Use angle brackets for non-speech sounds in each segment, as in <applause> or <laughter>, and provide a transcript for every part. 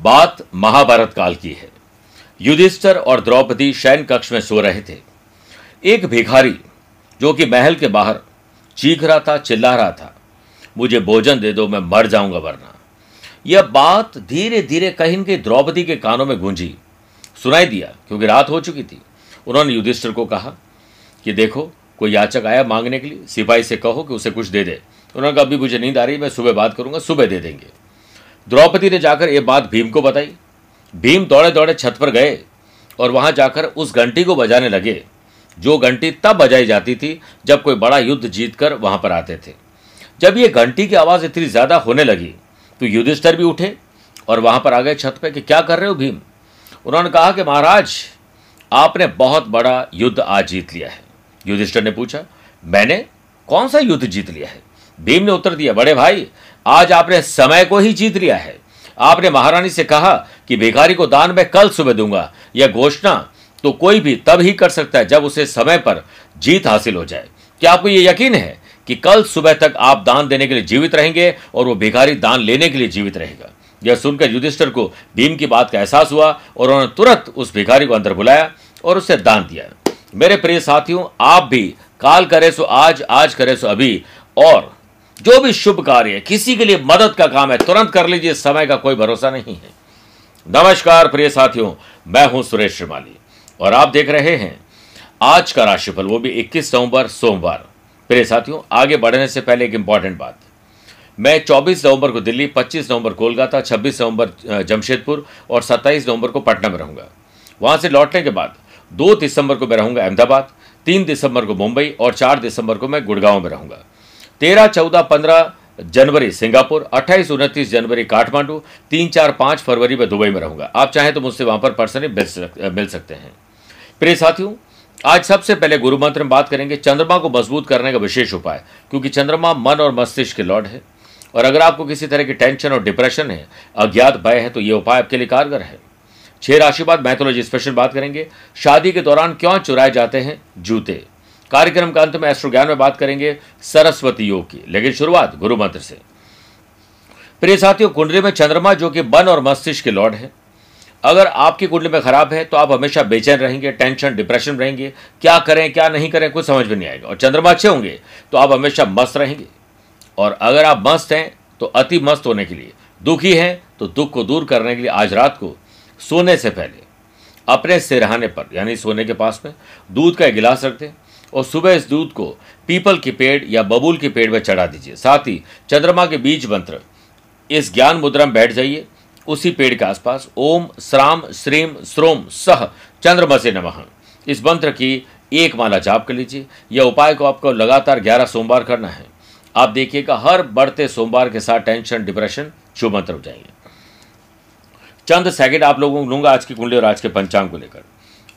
बात महाभारत काल की है। युधिष्ठर और द्रौपदी शयन कक्ष में सो रहे थे। एक भिखारी, जो कि महल के बाहर चीख रहा था, चिल्ला रहा था, मुझे भोजन दे दो, मैं मर जाऊँगा वरना। यह बात धीरे धीरे कहीं न कहीं द्रौपदी के कानों में गूंजी। सुनाई दिया, क्योंकि रात हो चुकी थी। उन्होंने युधिष्ठिर को कहा कि देखो, कोई याचक आया मांगने के लिए, सिपाही से कहो कि उसे कुछ दे दे। उन्होंने कहा, अभी मुझे नींद आ रही मैं सुबह बात करूँगा, सुबह दे देंगे। द्रौपदी ने जाकर ये बात भीम को बताई। भीम दौड़े दौड़े छत पर गए और वहाँ जाकर उस घंटी को बजाने लगे, जो घंटी तब बजाई जाती थी जब कोई बड़ा युद्ध जीतकर वहाँ पर आते थे। जब ये घंटी की आवाज़ इतनी ज़्यादा होने लगी तो युधिष्ठर भी उठे और वहाँ पर आ गए छत पे कि क्या कर रहे हो भीम? उन्होंने कहा कि महाराज, आपने बहुत बड़ा युद्ध आज जीत लिया है। युधिष्ठर ने पूछा, मैंने कौन सा युद्ध जीत लिया है? भीम ने उत्तर दिया, बड़े भाई, आज आपने समय को ही जीत लिया है। आपने महारानी से कहा कि भिखारी को दान में कल सुबह दूँगा। यह घोषणा तो कोई भी तब ही कर सकता है जब उसे समय पर जीत हासिल हो जाए। क्या आपको यह यकीन है कि कल सुबह तक आप दान देने के लिए जीवित रहेंगे और वो भिखारी दान लेने के लिए जीवित रहेगा? यह सुनकर युधिष्ठर को भीम की बात का एहसास हुआ और उन्होंने तुरंत उस भिखारी को अंदर बुलाया और उसे दान दिया। मेरे प्रिय साथियों, आप भी, काल करे सो आज आज करे सो अभी और जो भी शुभ कार्य है, किसी के लिए मदद का काम है, तुरंत कर लीजिए, समय का कोई भरोसा नहीं है। नमस्कार, प्रिय साथियों, मैं हूँ सुरेश श्रीमाली, और आप देख रहे हैं आज का राशिफल, वो भी 21 नवंबर, सोमवार। प्रिय साथियों, आगे बढ़ने से पहले एक इंपॉर्टेंट बात। मैं 24 नवंबर को दिल्ली 25 नवंबर कोलकाता 26 नवंबर जमशेदपुर और 27 नवंबर को पटना में रहूँगा। वहाँ से लौटने के बाद 2 दिसंबर को मैं रहूँगा अहमदाबाद 3 दिसंबर को मुंबई और 4 दिसंबर को मैं गुड़गांव में रहूँगा। तेरह, चौदह, पंद्रह जनवरी सिंगापुर, अट्ठाईस, उनतीस जनवरी काठमांडू, तीन, चार, पाँच फरवरी में दुबई में रहूँगा। आप चाहें तो मुझसे वहाँ पर पर्सनली मिल सकते हैं। प्रिय साथियों, आज सबसे पहले गुरु मंत्र में बात करेंगे। चंद्रमा को मज़बूत करने का विशेष उपाय, क्योंकि चंद्रमा मन और मस्तिष्क के लॉर्ड है। और अगर आपको किसी तरह की टेंशन और डिप्रेशन है, अज्ञात भय है तो ये उपाय आपके लिए कारगर है। छह राशि बाद मैथोलॉजी स्पेशल बात करेंगे। शादी के दौरान क्यों चुराए जाते हैं? जूते। कार्यक्रम का अंत में एस्ट्रो ज्ञान में बात करेंगे सरस्वती योग की। लेकिन शुरुआत गुरु मंत्र से। प्रिय साथियों, कुंडली में चंद्रमा जो कि मन और मस्तिष्क के लॉर्ड है। अगर आपकी कुंडली में खराब है तो आप हमेशा बेचैन रहेंगे, टेंशन, डिप्रेशन रहेंगे। क्या करें, क्या नहीं करें, कुछ समझ में नहीं आएगा। और चंद्रमा अच्छे होंगे तो आप हमेशा मस्त रहेंगे। और अगर आप मस्त हैं तो अति मस्त होने के लिए। दुखी हैं तो दुख को दूर करने के लिए आज रात को सोने से पहले अपने सिरहाने पर, यानी सोने के पास में, दूध का एक गिलास रख दें और सुबह इस दूध को पीपल के पेड़ या बबूल के पेड़ में चढ़ा दीजिए। साथ ही चंद्रमा के बीज मंत्र, इस ज्ञान मुद्रा में बैठ जाइए। उसी पेड़ के आसपास ओम, श्राम, श्रीम श्रोम सह, चंद्रमा से नमः। इस मंत्र की एक माला जाप कर लीजिए। यह उपाय को आपको लगातार ग्यारह सोमवार करना है। आप देखिएगा, हर बढ़ते सोमवार के साथ टेंशन डिप्रेशन शुभ मंत्र हो जाएँगे। चंद सेकंड आप लोगों को लूँगा आज की कुंडली और आज के पंचांग को लेकर।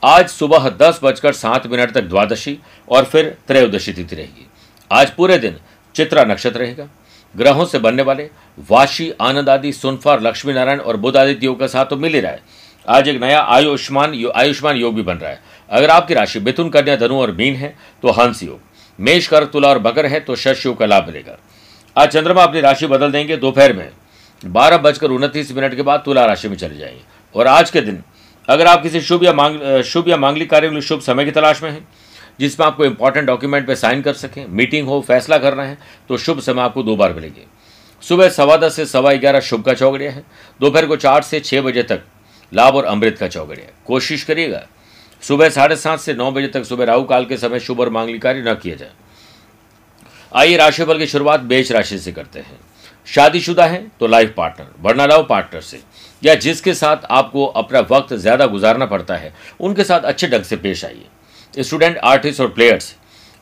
आज सुबह दस बजकर सात मिनट तक द्वादशी और फिर त्रयोदशी तिथि रहेगी। आज पूरे दिन चित्रा नक्षत्र रहेगा। ग्रहों से बनने वाले वाशी आनंद आदि सुनफार लक्ष्मी नारायण और बुद्ध आदित्य योग का साथ तो मिल ही रहा है। आज एक नया आयुष्मान यो, आयुष्मान योग भी बन रहा है। अगर आपकी राशि मिथुन कन्या धनु और मीन है तो हंस योग। मेष कर तुला और बकर है तो शश योग का लाभ मिलेगा। आज चंद्रमा अपनी राशि बदल देंगे दोपहर में। बारह बजकर उनतीस मिनट के बाद तुला राशि में चले जाएँगे। और आज के दिन अगर आप किसी शुभ या मांग शुभ या मांगलिक कार्य के लिए शुभ समय की तलाश में हैं जिसमें आपको इंपॉर्टेंट डॉक्यूमेंट पे साइन कर सकें मीटिंग हो, फैसला करना है तो शुभ समय आपको दो बार मिलेगी। सुबह सवा दस से सवा ग्यारह शुभ का चौगड़िया है, दोपहर को चार से छः बजे तक लाभ और अमृत का चौगड़िया कोशिश करिएगा, सुबह साढ़े सात से नौ बजे तक सुबह राहु काल के समय शुभ और मांगलिक कार्य न किया जाए। आइए राशिफल की शुरुआत बेच राशि से करते हैं। शादीशुदा है तो लाइफ पार्टनर वरना लाओ पार्टनर से। या जिसके साथ आपको अपना वक्त ज़्यादा गुजारना पड़ता है, उनके साथ अच्छे ढंग से पेश आइए। स्टूडेंट, आर्टिस्ट और प्लेयर्स,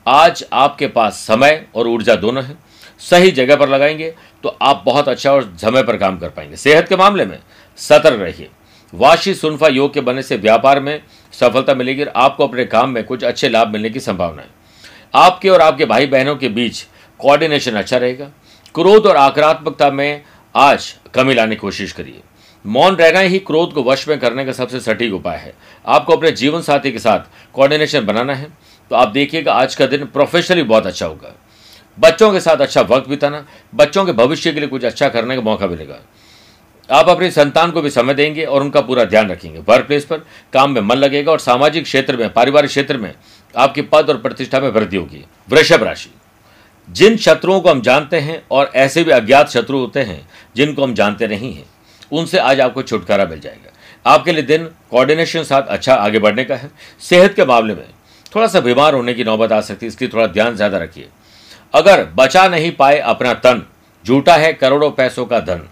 आज आपके पास समय और ऊर्जा दोनों है। सही जगह पर लगाएँगे तो आप बहुत अच्छा और समय पर काम कर पाएँगे। सेहत के मामले में सतर्क रहिए। वाशी सुनफा योग के बनने से व्यापार में सफलता मिलेगी और आपको अपने काम में कुछ अच्छे लाभ मिलने की संभावना है। आपके और आपके भाई बहनों के बीच कोऑर्डिनेशन अच्छा रहेगा। क्रोध और आक्रात्मकता में आज कमी लाने की कोशिश करिए। मौन रहना ही क्रोध को वश में करने का सबसे सटीक उपाय है। आपको अपने जीवन साथी के साथ कोऑर्डिनेशन बनाना है। तो आप देखिएगा, आज का दिन प्रोफेशनली बहुत अच्छा होगा। बच्चों के साथ अच्छा वक्त बिताना, बच्चों के भविष्य के लिए कुछ अच्छा करने का मौका मिलेगा। आप अपनी संतान को भी समय देंगे और उनका पूरा ध्यान रखेंगे। वर्क प्लेस पर काम में मन लगेगा और सामाजिक क्षेत्र में, पारिवारिक क्षेत्र में आपकी पद और प्रतिष्ठा में वृद्धि होगी। वृषभ राशि। जिन शत्रुओं को हम जानते हैं और ऐसे भी अज्ञात शत्रु होते हैं, जिनको हम जानते नहीं हैं। उनसे आज आपको छुटकारा मिल जाएगा। आपके लिए दिन कोऑर्डिनेशन साथ अच्छा आगे बढ़ने का है। सेहत के मामले में थोड़ा सा बीमार होने की नौबत आ सकती है इसलिए थोड़ा ध्यान ज़्यादा रखिए। अगर बचा नहीं पाए अपना तन झूठा है करोड़ों पैसों का धन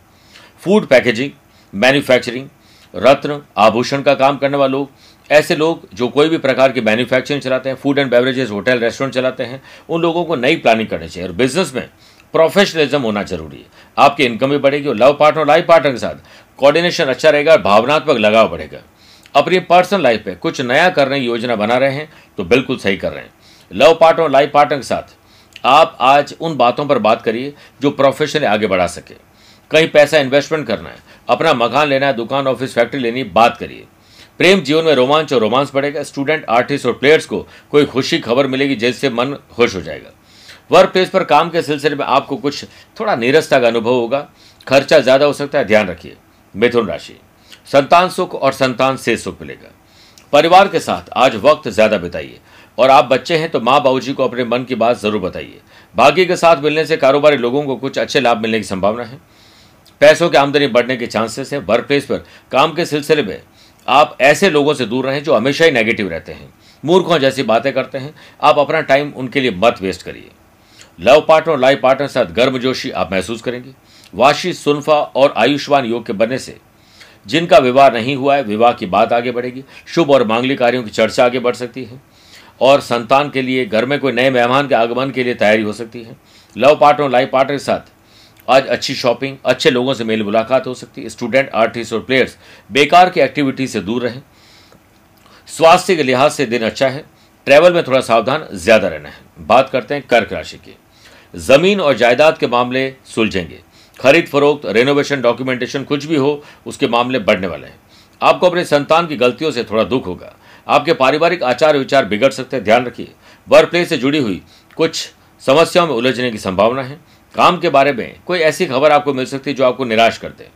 फ़ूड पैकेजिंग मैन्युफैक्चरिंग रत्न, आभूषण का काम करने वाले लोग, ऐसे लोग जो कोई भी प्रकार की मैन्युफैक्चरिंग चलाते हैं food and beverages hotel restaurant चलाते हैं, उन लोगों को नई प्लानिंग करनी चाहिए। और बिज़नेस में प्रोफेशनलिज्म होना ज़रूरी है। आपकी इनकम भी बढ़ेगी और लव पार्टनर लाइफ पार्टनर के साथ कोऑर्डिनेशन अच्छा रहेगा और भावनात्मक लगाव बढ़ेगा। अपनी पर्सनल लाइफ पे कुछ नया करने की योजना बना रहे हैं तो बिल्कुल सही कर रहे हैं। लव पार्टनर और लाइफ पार्टनर के साथ आप आज उन बातों पर बात करिए जो प्रोफेशन आगे बढ़ा सके। कहीं पैसा इन्वेस्टमेंट करना है, अपना मकान लेना है, दुकान ऑफ़िस फैक्ट्री लेनी बात करिए। प्रेम जीवन में रोमांच और रोमांस बढ़ेगा स्टूडेंट आर्टिस्ट और प्लेयर्स को कोई खुशी खबर मिलेगी जिससे मन खुश हो जाएगा। वर्क प्लेस पर काम के सिलसिले में आपको कुछ थोड़ा नीरसता का अनुभव होगा। खर्चा ज़्यादा हो सकता है, ध्यान रखिए, मिथुन राशि। संतान सुख और संतान से सुख मिलेगा। परिवार के साथ आज वक्त ज़्यादा बिताइए। और आप बच्चे हैं तो माँ बाबू जी को अपने मन की बात ज़रूर बताइए। भाग्य के साथ मिलने से कारोबारी लोगों को कुछ अच्छे लाभ मिलने की संभावना है। पैसों की आमदनी बढ़ने के चांसेस है। वर्क प्लेस पर काम के सिलसिले में आप ऐसे लोगों से दूर रहें जो हमेशा ही नेगेटिव रहते हैं। मूर्खों जैसी बातें करते हैं। आप अपना टाइम उनके लिए मत वेस्ट करिए। लव पार्टनर और लाइफ पार्टनर के साथ गर्मजोशी आप महसूस करेंगे। वाशी सुनफा और आयुष्मान योग के बनने से जिनका विवाह नहीं हुआ है, विवाह की बात आगे बढ़ेगी। शुभ और मांगलिक कार्यों की चर्चा आगे बढ़ सकती है और संतान के लिए, घर में कोई नए मेहमान के आगमन के लिए तैयारी हो सकती है। लव पार्टनर और लाइफ पार्टनर के साथ आज अच्छी शॉपिंग, अच्छे लोगों से मेल मुलाकात हो सकती है। स्टूडेंट, आर्टिस्ट और प्लेयर्स बेकार की एक्टिविटी से दूर रहें। स्वास्थ्य के लिहाज से दिन अच्छा है। ट्रैवल में थोड़ा सावधान, ज़्यादा रहना है। बात करते हैं कर्क राशि की। ज़मीन और जायदाद के मामले सुलझेंगे। खरीद फरोख्त रेनोवेशन डॉक्यूमेंटेशन कुछ भी हो, उसके मामले बढ़ने वाले हैं। आपको अपने संतान की गलतियों से थोड़ा दुख होगा। आपके पारिवारिक आचार विचार बिगड़ सकते हैं, ध्यान रखिए। वर्क प्लेस से जुड़ी हुई कुछ समस्याओं में उलझने की संभावना है। काम के बारे में कोई ऐसी खबर आपको मिल सकती है जो आपको निराश कर दे।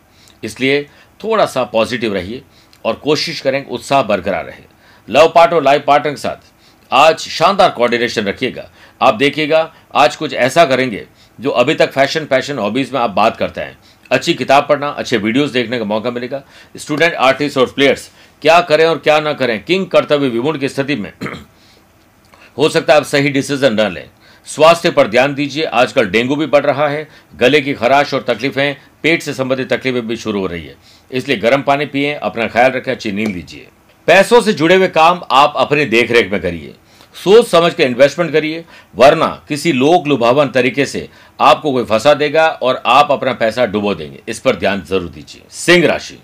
इसलिए थोड़ा सा पॉजिटिव रहिए और कोशिश करें उत्साह बरकरार रहे। लव पार्ट और लाइफ पार्टनर के साथ आज शानदार कोऑर्डिनेशन रखिएगा। आप देखिएगा, आज कुछ ऐसा करेंगे जो अभी तक फ़ैशन फ़ैशन हॉबीज में आप बात करते हैं। अच्छी किताब पढ़ना, अच्छे वीडियोस देखने का मौका मिलेगा। स्टूडेंट आर्टिस्ट और प्लेयर्स क्या करें और क्या ना करें? किंग कर्तव्य विमुण की स्थिति में <clears throat> हो सकता है आप सही डिसीज़न न लें। स्वास्थ्य पर ध्यान दीजिए। आजकल डेंगू भी बढ़ रहा है। गले की खराश और तकलीफें, पेट से संबंधित तकलीफें भी शुरू हो रही है। इसलिए गर्म पानी पिए, अपना ख्याल रखें, अच्छी नींद लीजिए। पैसों से जुड़े हुए काम आप अपनी देखरेख में करिए। सोच समझ के इन्वेस्टमेंट करिए, वरना किसी लोक लुभावन तरीके से आपको कोई फंसा देगा और आप अपना पैसा डुबो देंगे। इस पर ध्यान ज़रूर दीजिए। सिंह राशि,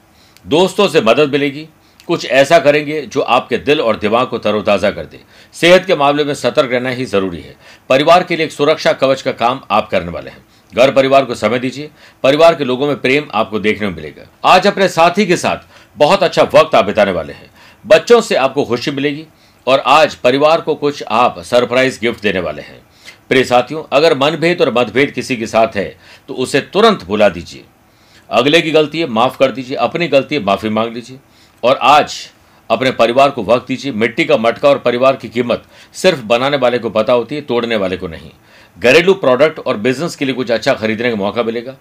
दोस्तों से मदद मिलेगी। कुछ ऐसा करेंगे जो आपके दिल और दिमाग को तरोताज़ा कर दे। सेहत के मामले में सतर्क रहना ही ज़रूरी है। परिवार के लिए एक सुरक्षा कवच का काम आप करने वाले हैं। घर परिवार को समय दीजिए। परिवार के लोगों में प्रेम आपको देखने में मिलेगा। आज अपने साथी के साथ बहुत अच्छा वक्त आप बिताने वाले हैं। बच्चों से आपको खुशी मिलेगी। और आज परिवार को कुछ आप सरप्राइज़ गिफ्ट देने वाले हैं। प्रिय साथियों, अगर मनभेद और मतभेद किसी के साथ है तो उसे तुरंत भुला दीजिए। अगले की गलती है, माफ़ कर दीजिए। अपनी गलती है, माफ़ी मांग लीजिए। और आज अपने परिवार को वक्त दीजिए। मिट्टी का मटका और परिवार की कीमत सिर्फ़ बनाने वाले को पता होती है, तोड़ने वाले को नहीं। घरेलू प्रोडक्ट और बिज़नेस के लिए कुछ अच्छा खरीदने का मौका मिलेगा।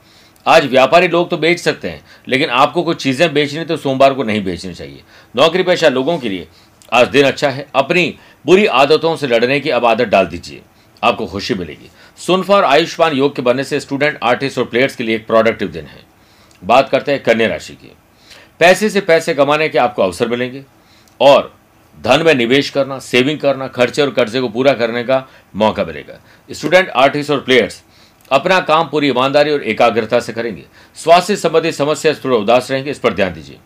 आज व्यापारी लोग तो बेच सकते हैं, लेकिन आपको कुछ चीज़ें बेचनी तो सोमवार को नहीं बेचनी चाहिए। नौकरी पेशा लोगों के लिए आज दिन अच्छा है। अपनी बुरी आदतों से लड़ने की अब आदत डाल दीजिए। आपको खुशी मिलेगी। सुनफा और आयुष्मान योग के बनने से स्टूडेंट, आर्टिस्ट और प्लेयर्स के लिए एक प्रोडक्टिव दिन है। बात करते हैं कन्या राशि की। पैसे से पैसे कमाने के आपको अवसर मिलेंगे। और धन में निवेश करना, सेविंग करना, खर्चे और कर्जे को पूरा करने का मौका मिलेगा। स्टूडेंट, आर्टिस्ट और प्लेयर्स अपना काम पूरी ईमानदारी और एकाग्रता से करेंगे। स्वास्थ्य संबंधी समस्या थोड़ा उदास रहेंगे, इस पर ध्यान दीजिए।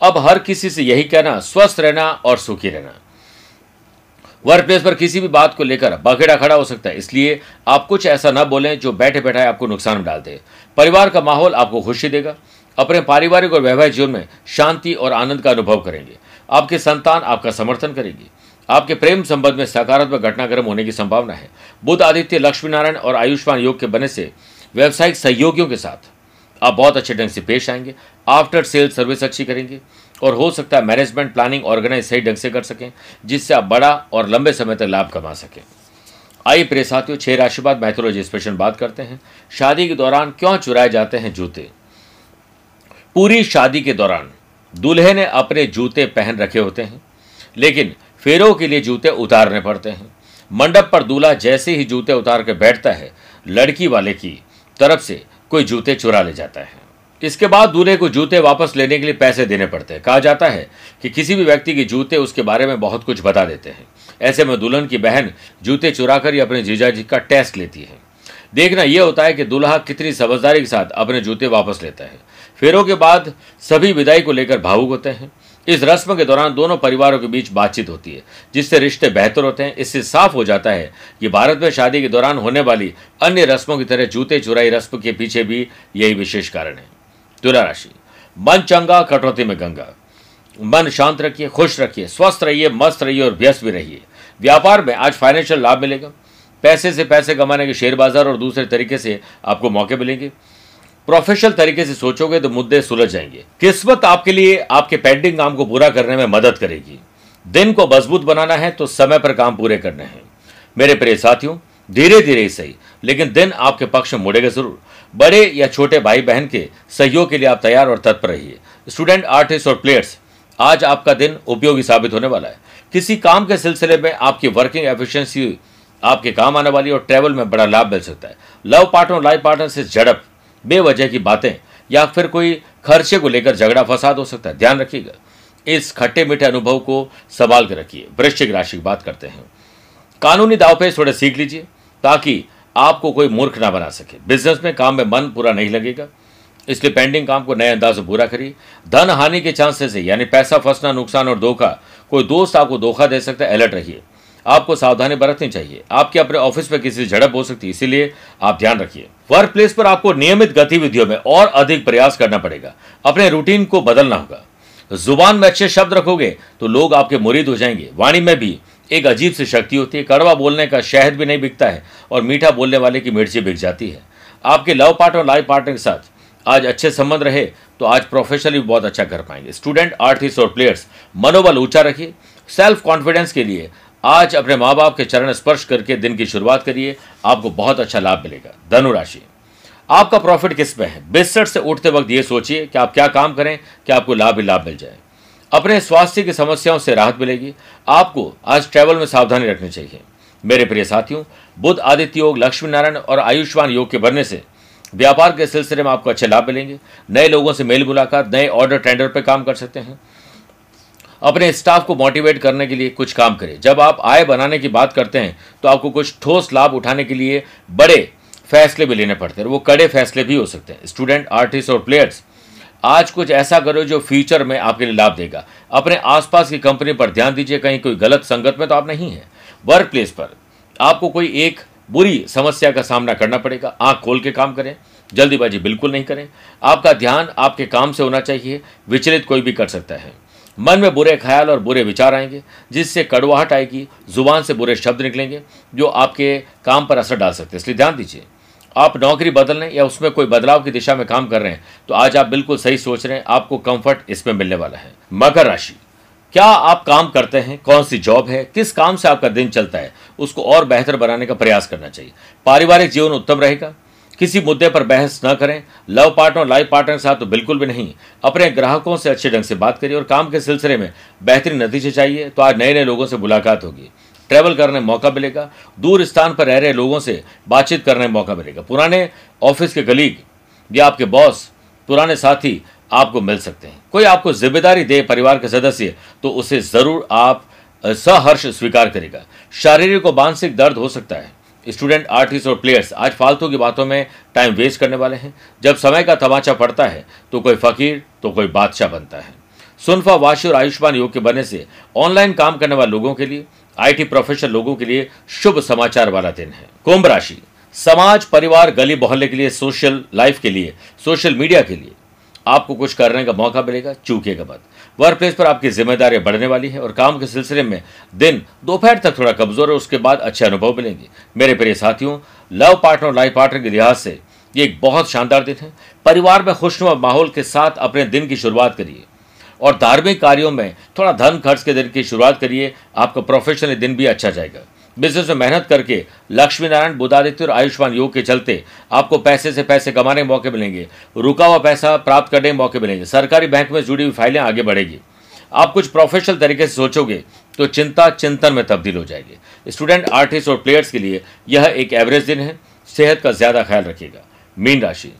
अब हर किसी से यही कहना, स्वस्थ रहना और सुखी रहना। वर्क प्लेस पर किसी भी बात को लेकर बखेड़ा खड़ा हो सकता है, इसलिए आप कुछ ऐसा न बोलें जो बैठे बैठाए आपको नुकसान में डाल दे। परिवार का माहौल आपको खुशी देगा, अपने पारिवारिक और वैवाहिक जीवन में शांति और आनंद का अनुभव करेंगे। आपके संतान आपका समर्थन करेगी। आपके प्रेम संबंध में सकारात्मक घटनाक्रम होने की संभावना है। बुद्ध आदित्य लक्ष्मी नारायण और आयुष्मान योग के बने से व्यावसायिक सहयोगियों के साथ आप बहुत अच्छे ढंग से पेश आएँगे आफ्टर सेल सर्विस अच्छी करेंगे, और हो सकता है मैनेजमेंट प्लानिंग ऑर्गेनाइज सही ढंग से कर सकें, जिससे आप बड़ा और लंबे समय तक लाभ कमा सकें। आइए प्रिय साथियों, छह राशि बाद मैथोलॉजी स्पेशल बात करते हैं। शादी के दौरान क्यों चुराए जाते हैं जूते? पूरी शादी के दौरान दूल्हे ने अपने जूते पहन रखे होते हैं, लेकिन फेरों के लिए जूते उतारने पड़ते हैं। मंडप पर दूल्हा जैसे ही जूते उतार के बैठता है, लड़की वाले की तरफ़ से कोई जूते चुरा ले जाता है। इसके बाद दूल्हे को जूते वापस लेने के लिए पैसे देने पड़ते हैं। कहा जाता है कि किसी भी व्यक्ति के जूते उसके बारे में बहुत कुछ बता देते हैं। ऐसे में दुल्हन की बहन जूते चुरा कर ही अपने जीजा जी का टेस्ट लेती है। देखना यह होता है कि दुल्हा कितनी समझदारी के साथ अपने जूते वापस लेता है। फेरों के बाद सभी विदाई को लेकर भावुक होते हैं। इस रस्म के दौरान दोनों परिवारों के बीच बातचीत होती है, जिससे रिश्ते बेहतर होते हैं, इससे साफ़ हो जाता है कि भारत में शादी के दौरान होने वाली अन्य रस्मों की तरह जूते, चुराई रस्म के पीछे भी यही विशेष कारण है। तुला राशि, मन चंगा कटौती में गंगा। मन शांत रखिए, खुश रखिए, स्वस्थ रहिए, मस्त रहिए और व्यस्त भी रहिए। व्यापार में आज फाइनेंशियल लाभ मिलेगा। पैसे से पैसे कमाने के शेयर बाज़ार और दूसरे तरीके से आपको मौके मिलेंगे। प्रोफेशनल तरीके से सोचोगे तो मुद्दे सुलझ जाएँगे। किस्मत आपके लिए, आपके पेंडिंग काम को पूरा करने में मदद करेगी। दिन को मज़बूत बनाना है तो समय पर काम पूरे करने हैं। मेरे प्रिय साथियों धीरे धीरे ही सही, लेकिन दिन आपके पक्ष में मुड़ेगा ज़रूर। बड़े या छोटे भाई बहन के सहयोग के लिए आप तैयार और तत्पर रहिए। स्टूडेंट, आर्टिस्ट और प्लेयर्स, आज आपका दिन उपयोगी साबित होने वाला है। किसी काम के सिलसिले में आपकी वर्किंग एफिशिएंसी आपके काम आने वाली और ट्रैवल में बड़ा लाभ मिल सकता है। लव पार्टनर लाइफ पार्टनर से झड़प बेवजह की बातें या फिर कोई खर्चे को लेकर झगड़ा फसाद हो सकता है। ध्यान रखिएगा, इस खट्टे मीठे अनुभव को संभाल के रखिए। वृश्चिक राशि की बात करते हैं। कानूनी दाव पे थोड़े सीख लीजिए ताकि आपको कोई मूर्ख ना बना सके। बिज़नेस में काम में मन पूरा नहीं लगेगा, इसलिए पेंडिंग काम को नए अंदाज से पूरा करिए। धन हानि के चांसेस है, यानी पैसा फंसना, नुकसान और धोखा, कोई दोस्त आपको धोखा दे सकता है, अलर्ट रहिए। आपको सावधानी बरतनी चाहिए। आपके अपने ऑफ़िस में किसी झड़प हो सकती है, इसीलिए आप ध्यान रखिए। वर्क प्लेस पर आपको नियमित गतिविधियों में और अधिक प्रयास करना पड़ेगा। अपने रूटीन को बदलना होगा। ज़ुबान में अच्छे शब्द रखोगे तो लोग आपके मुरीद हो जाएँगे। वाणी में भी एक अजीब सी शक्ति होती है। कड़वा बोलने का शहद भी नहीं बिकता है और मीठा बोलने वाले की मिर्ची बिक जाती है। आपके लव पार्टनर और लाइफ पार्टनर के साथ आज अच्छे संबंध रहे तो आज प्रोफेशनली बहुत अच्छा कर पाएँगे। स्टूडेंट आर्टिस्ट और प्लेयर्स मनोबल ऊँचा रखिए। सेल्फ कॉन्फिडेंस के लिए आज अपने माँ बाप के चरण स्पर्श करके दिन की शुरुआत करिए, आपको बहुत अच्छा लाभ मिलेगा। धनुराशि आपका प्रॉफिट किसमें है? बिस्तर से उठते वक्त ये सोचिए कि आप क्या काम करें, कि आपको लाभ ही लाभ मिल जाए। अपने स्वास्थ्य की समस्याओं से राहत मिलेगी। आपको आज ट्रैवल में सावधानी रखनी चाहिए। मेरे प्रिय साथियों बुद्ध आदित्य योग लक्ष्मी नारायण और आयुष्मान योग के बनने से व्यापार के सिलसिले में आपको अच्छे लाभ मिलेंगे। नए लोगों से मेल मुलाकात, नए ऑर्डर टेंडर पर काम कर सकते हैं। अपने स्टाफ को मोटिवेट करने के लिए कुछ काम करें। जब आप आय बनाने की बात करते हैं तो आपको कुछ ठोस लाभ उठाने के लिए बड़े फैसले भी लेने पड़ते हैं वो कड़े फैसले भी हो सकते हैं। स्टूडेंट, आर्टिस्ट और प्लेयर्स, आज कुछ ऐसा करो जो फ्यूचर में आपके लिए लाभ देगा। अपने आसपास की कंपनी पर ध्यान दीजिए, कहीं कोई गलत संगत में तो आप नहीं है। वर्क प्लेस पर आपको कोई एक बुरी समस्या का सामना करना पड़ेगा। आँख खोल के काम करें, जल्दीबाजी बिल्कुल नहीं करें। आपका ध्यान आपके काम से होना चाहिए, विचलित कोई भी कर सकता है। मन में बुरे ख्याल और बुरे विचार आएँगे, जिससे कड़वाहट आएगी, ज़ुबान से बुरे शब्द निकलेंगे, जो आपके काम पर असर डाल सकते हैं। इसलिए ध्यान दीजिए, आप नौकरी बदलने या उसमें कोई बदलाव की दिशा में काम कर रहे हैं तो आज आप बिल्कुल सही सोच रहे हैं, आपको कंफर्ट इसमें मिलने वाला है। मकर राशि, क्या आप काम करते हैं, कौन सी जॉब है, किस काम से आपका दिन चलता है, उसको और बेहतर बनाने का प्रयास करना चाहिए। पारिवारिक जीवन उत्तम रहेगा किसी मुद्दे पर बहस न करें। लव पार्टनर लाइफ पार्टनर के साथ तो बिल्कुल भी नहीं। अपने ग्राहकों से अच्छे ढंग से बात करिए और काम के सिलसिले में बेहतरीन नतीजे चाहिए तो आज नए नए लोगों से मुलाकात होगी। ट्रैवल करने मौका मिलेगा, दूर स्थान पर रह रहे लोगों से बातचीत करने मौका मिलेगा। पुराने ऑफ़िस के कलीग या आपके बॉस, पुराने साथी आपको मिल सकते हैं। कोई आपको ज़िम्मेदारी दे परिवार के सदस्य तो उसे ज़रूर आप सहर्ष स्वीकार करेगा। शारीरिक और मानसिक दर्द हो सकता है। स्टूडेंट, आर्टिस्ट और प्लेयर्स आज फालतू की बातों में टाइम वेस्ट करने वाले हैं। जब समय का तमाचा पड़ता है तो कोई फकीर तो कोई बादशाह बनता है। सुनफा वाशी और आयुष्मान योग के बनने से ऑनलाइन काम करने वाले लोगों के लिए आईटी प्रोफेशनल लोगों के लिए शुभ समाचार वाला दिन है। कुंभ राशि। समाज, परिवार, गली, मोहल्ले के लिए सोशल लाइफ के लिए सोशल मीडिया के लिए आपको कुछ करने का मौका मिलेगा, चूकेगा मत। वर्क प्लेस पर आपकी जिम्मेदारियाँ बढ़ने वाली है और काम के सिलसिले में दिन दोपहर तक थोड़ा कमज़ोर है, उसके बाद अच्छे अनुभव मिलेंगे। मेरे प्रिय साथियों, लव पार्टनर और लाइफ पार्टनर के लिहाज से ये एक बहुत शानदार दिन है। परिवार में खुशनुमा माहौल के साथ अपने दिन की शुरुआत करिए और धार्मिक कार्यों में थोड़ा धन खर्च के दिन की शुरुआत करिए। आपका प्रोफेशनल दिन भी अच्छा जाएगा। बिज़नेस में मेहनत करके लक्ष्मी नारायण बुधादित्य और आयुष्मान योग के चलते आपको पैसे से पैसे कमाने के मौके मिलेंगे, रुका हुआ पैसा प्राप्त करने के मौके मिलेंगे। सरकारी बैंक में जुड़ी हुई फाइलें आगे बढ़ेगी। आप कुछ प्रोफेशनल तरीके से सोचोगे तो चिंता चिंतन में तब्दील हो जाएगी। स्टूडेंट आर्टिस्ट और प्लेयर्स के लिए यह एक एवरेज दिन है। सेहत का ज़्यादा ख्याल रखिएगा। मीन राशि।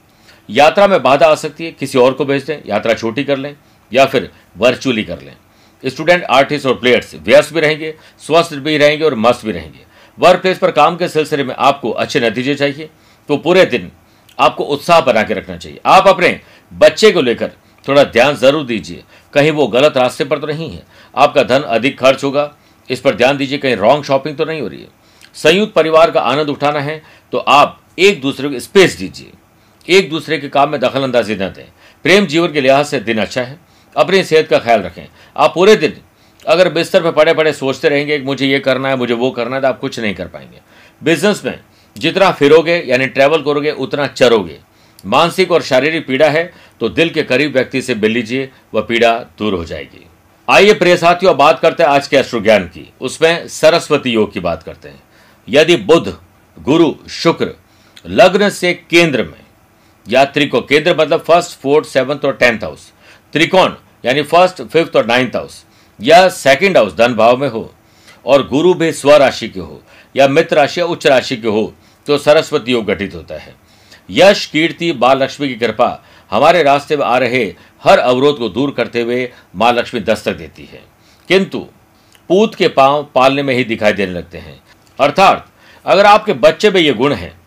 यात्रा में बाधा आ सकती है। किसी और को भेज दें। यात्रा छोटी कर लें या फिर वर्चुअली कर लें। स्टूडेंट, आर्टिस्ट और प्लेयर्स व्यस्त भी रहेंगे, स्वस्थ भी रहेंगे और मस्त भी रहेंगे। वर्क प्लेस पर काम के सिलसिले में आपको अच्छे नतीजे चाहिए तो पूरे दिन आपको उत्साह बना के रखना चाहिए। आप अपने बच्चे को लेकर थोड़ा ध्यान ज़रूर दीजिए। कहीं वो गलत रास्ते पर तो नहीं है। आपका धन अधिक खर्च होगा। इस पर ध्यान दीजिए, कहीं रॉन्ग शॉपिंग तो नहीं हो रही है। संयुक्त परिवार का आनंद उठाना है तो आप एक दूसरे को स्पेस दीजिए। एक दूसरे के काम में दखल अंदाजी न दें। प्रेम जीवन के लिहाज से दिन अच्छा है। अपनी सेहत का ख्याल रखें। आप पूरे दिन अगर बिस्तर पर पड़े पड़े सोचते रहेंगे कि मुझे ये करना है, मुझे वो करना है तो आप कुछ नहीं कर पाएँगे। बिज़नेस में जितना फिरोगे, यानी ट्रैवल करोगे, उतना चरोगे। मानसिक और शारीरिक पीड़ा है तो दिल के करीब व्यक्ति से मिल लीजिए, वह पीड़ा दूर हो जाएगी। आइए प्रिय साथियों, बात करते हैं आज के अश्रु ज्ञान की। उसमें सरस्वती योग की बात करते हैं। यदि बुध, गुरु, शुक्र लग्न से केंद्र में, यात्री को केंद्र मतलब फ़र्स्ट फोर्थ सेवंथ और टेंथ हाउस त्रिकोण, यानी फ़र्स्ट फिफ्थ और नाइन्थ हाउस या सेकंड हाउस धन भाव में हो, और गुरु भी स्व राशि के हो, या मित्र राशि या उच्च राशि के हो तो सरस्वती योग गठित होता है। यश, कीर्ति माँ लक्ष्मी की कृपा हमारे रास्ते में आ रहे हर अवरोध को दूर करते हुए माँ लक्ष्मी दस्तक देती है। किंतु, पूत के पाँव पालने में ही दिखाई देने लगते हैं। अर्थात, अगर आपके बच्चे में ये गुण हैं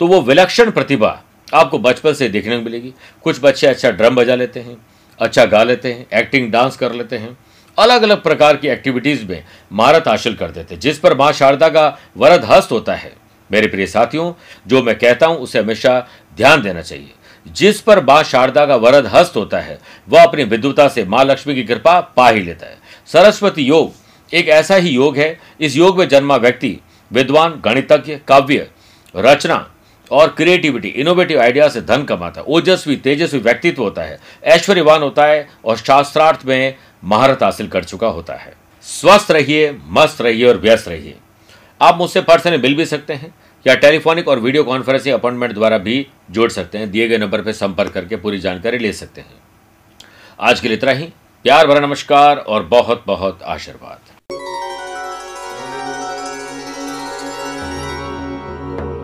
तो वो विलक्षण प्रतिभा आपको बचपन से देखने को मिलेगी। कुछ बच्चे अच्छा ड्रम बजा लेते हैं अच्छा गा लेते हैं एक्टिंग डांस कर लेते हैं। अलग अलग प्रकार की एक्टिविटीज़ में महारत हासिल कर देते हैं, जिस पर माँ शारदा का वरद हस्त होता है। मेरे प्रिय साथियों, जो मैं कहता हूँ, उसे हमेशा ध्यान देना चाहिए। जिस पर माँ शारदा का वरद हस्त होता है, वह अपनी विद्युता से माँ लक्ष्मी की कृपा पा ही लेता है। सरस्वती योग एक ऐसा ही योग है, इस योग में जन्मा व्यक्ति, विद्वान, गणितज्ञ, काव्य, रचना और क्रिएटिविटी इनोवेटिव आइडिया से धन कमाता है। ओजस्वी, तेजस्वी व्यक्तित्व होता है। ऐश्वर्यवान होता है और शास्त्रार्थ में महारत हासिल कर चुका होता है। स्वस्थ रहिए, मस्त रहिए और व्यस्त रहिए। आप मुझसे पर्सनली मिल भी सकते हैं या टेलीफोनिक और वीडियो कॉन्फ्रेंसिंग अपॉइंटमेंट द्वारा भी जोड़ सकते हैं। दिए गए नंबर पर संपर्क करके पूरी जानकारी ले सकते हैं। आज के लिए इतना ही। प्यार भरा नमस्कार और बहुत बहुत आशीर्वाद।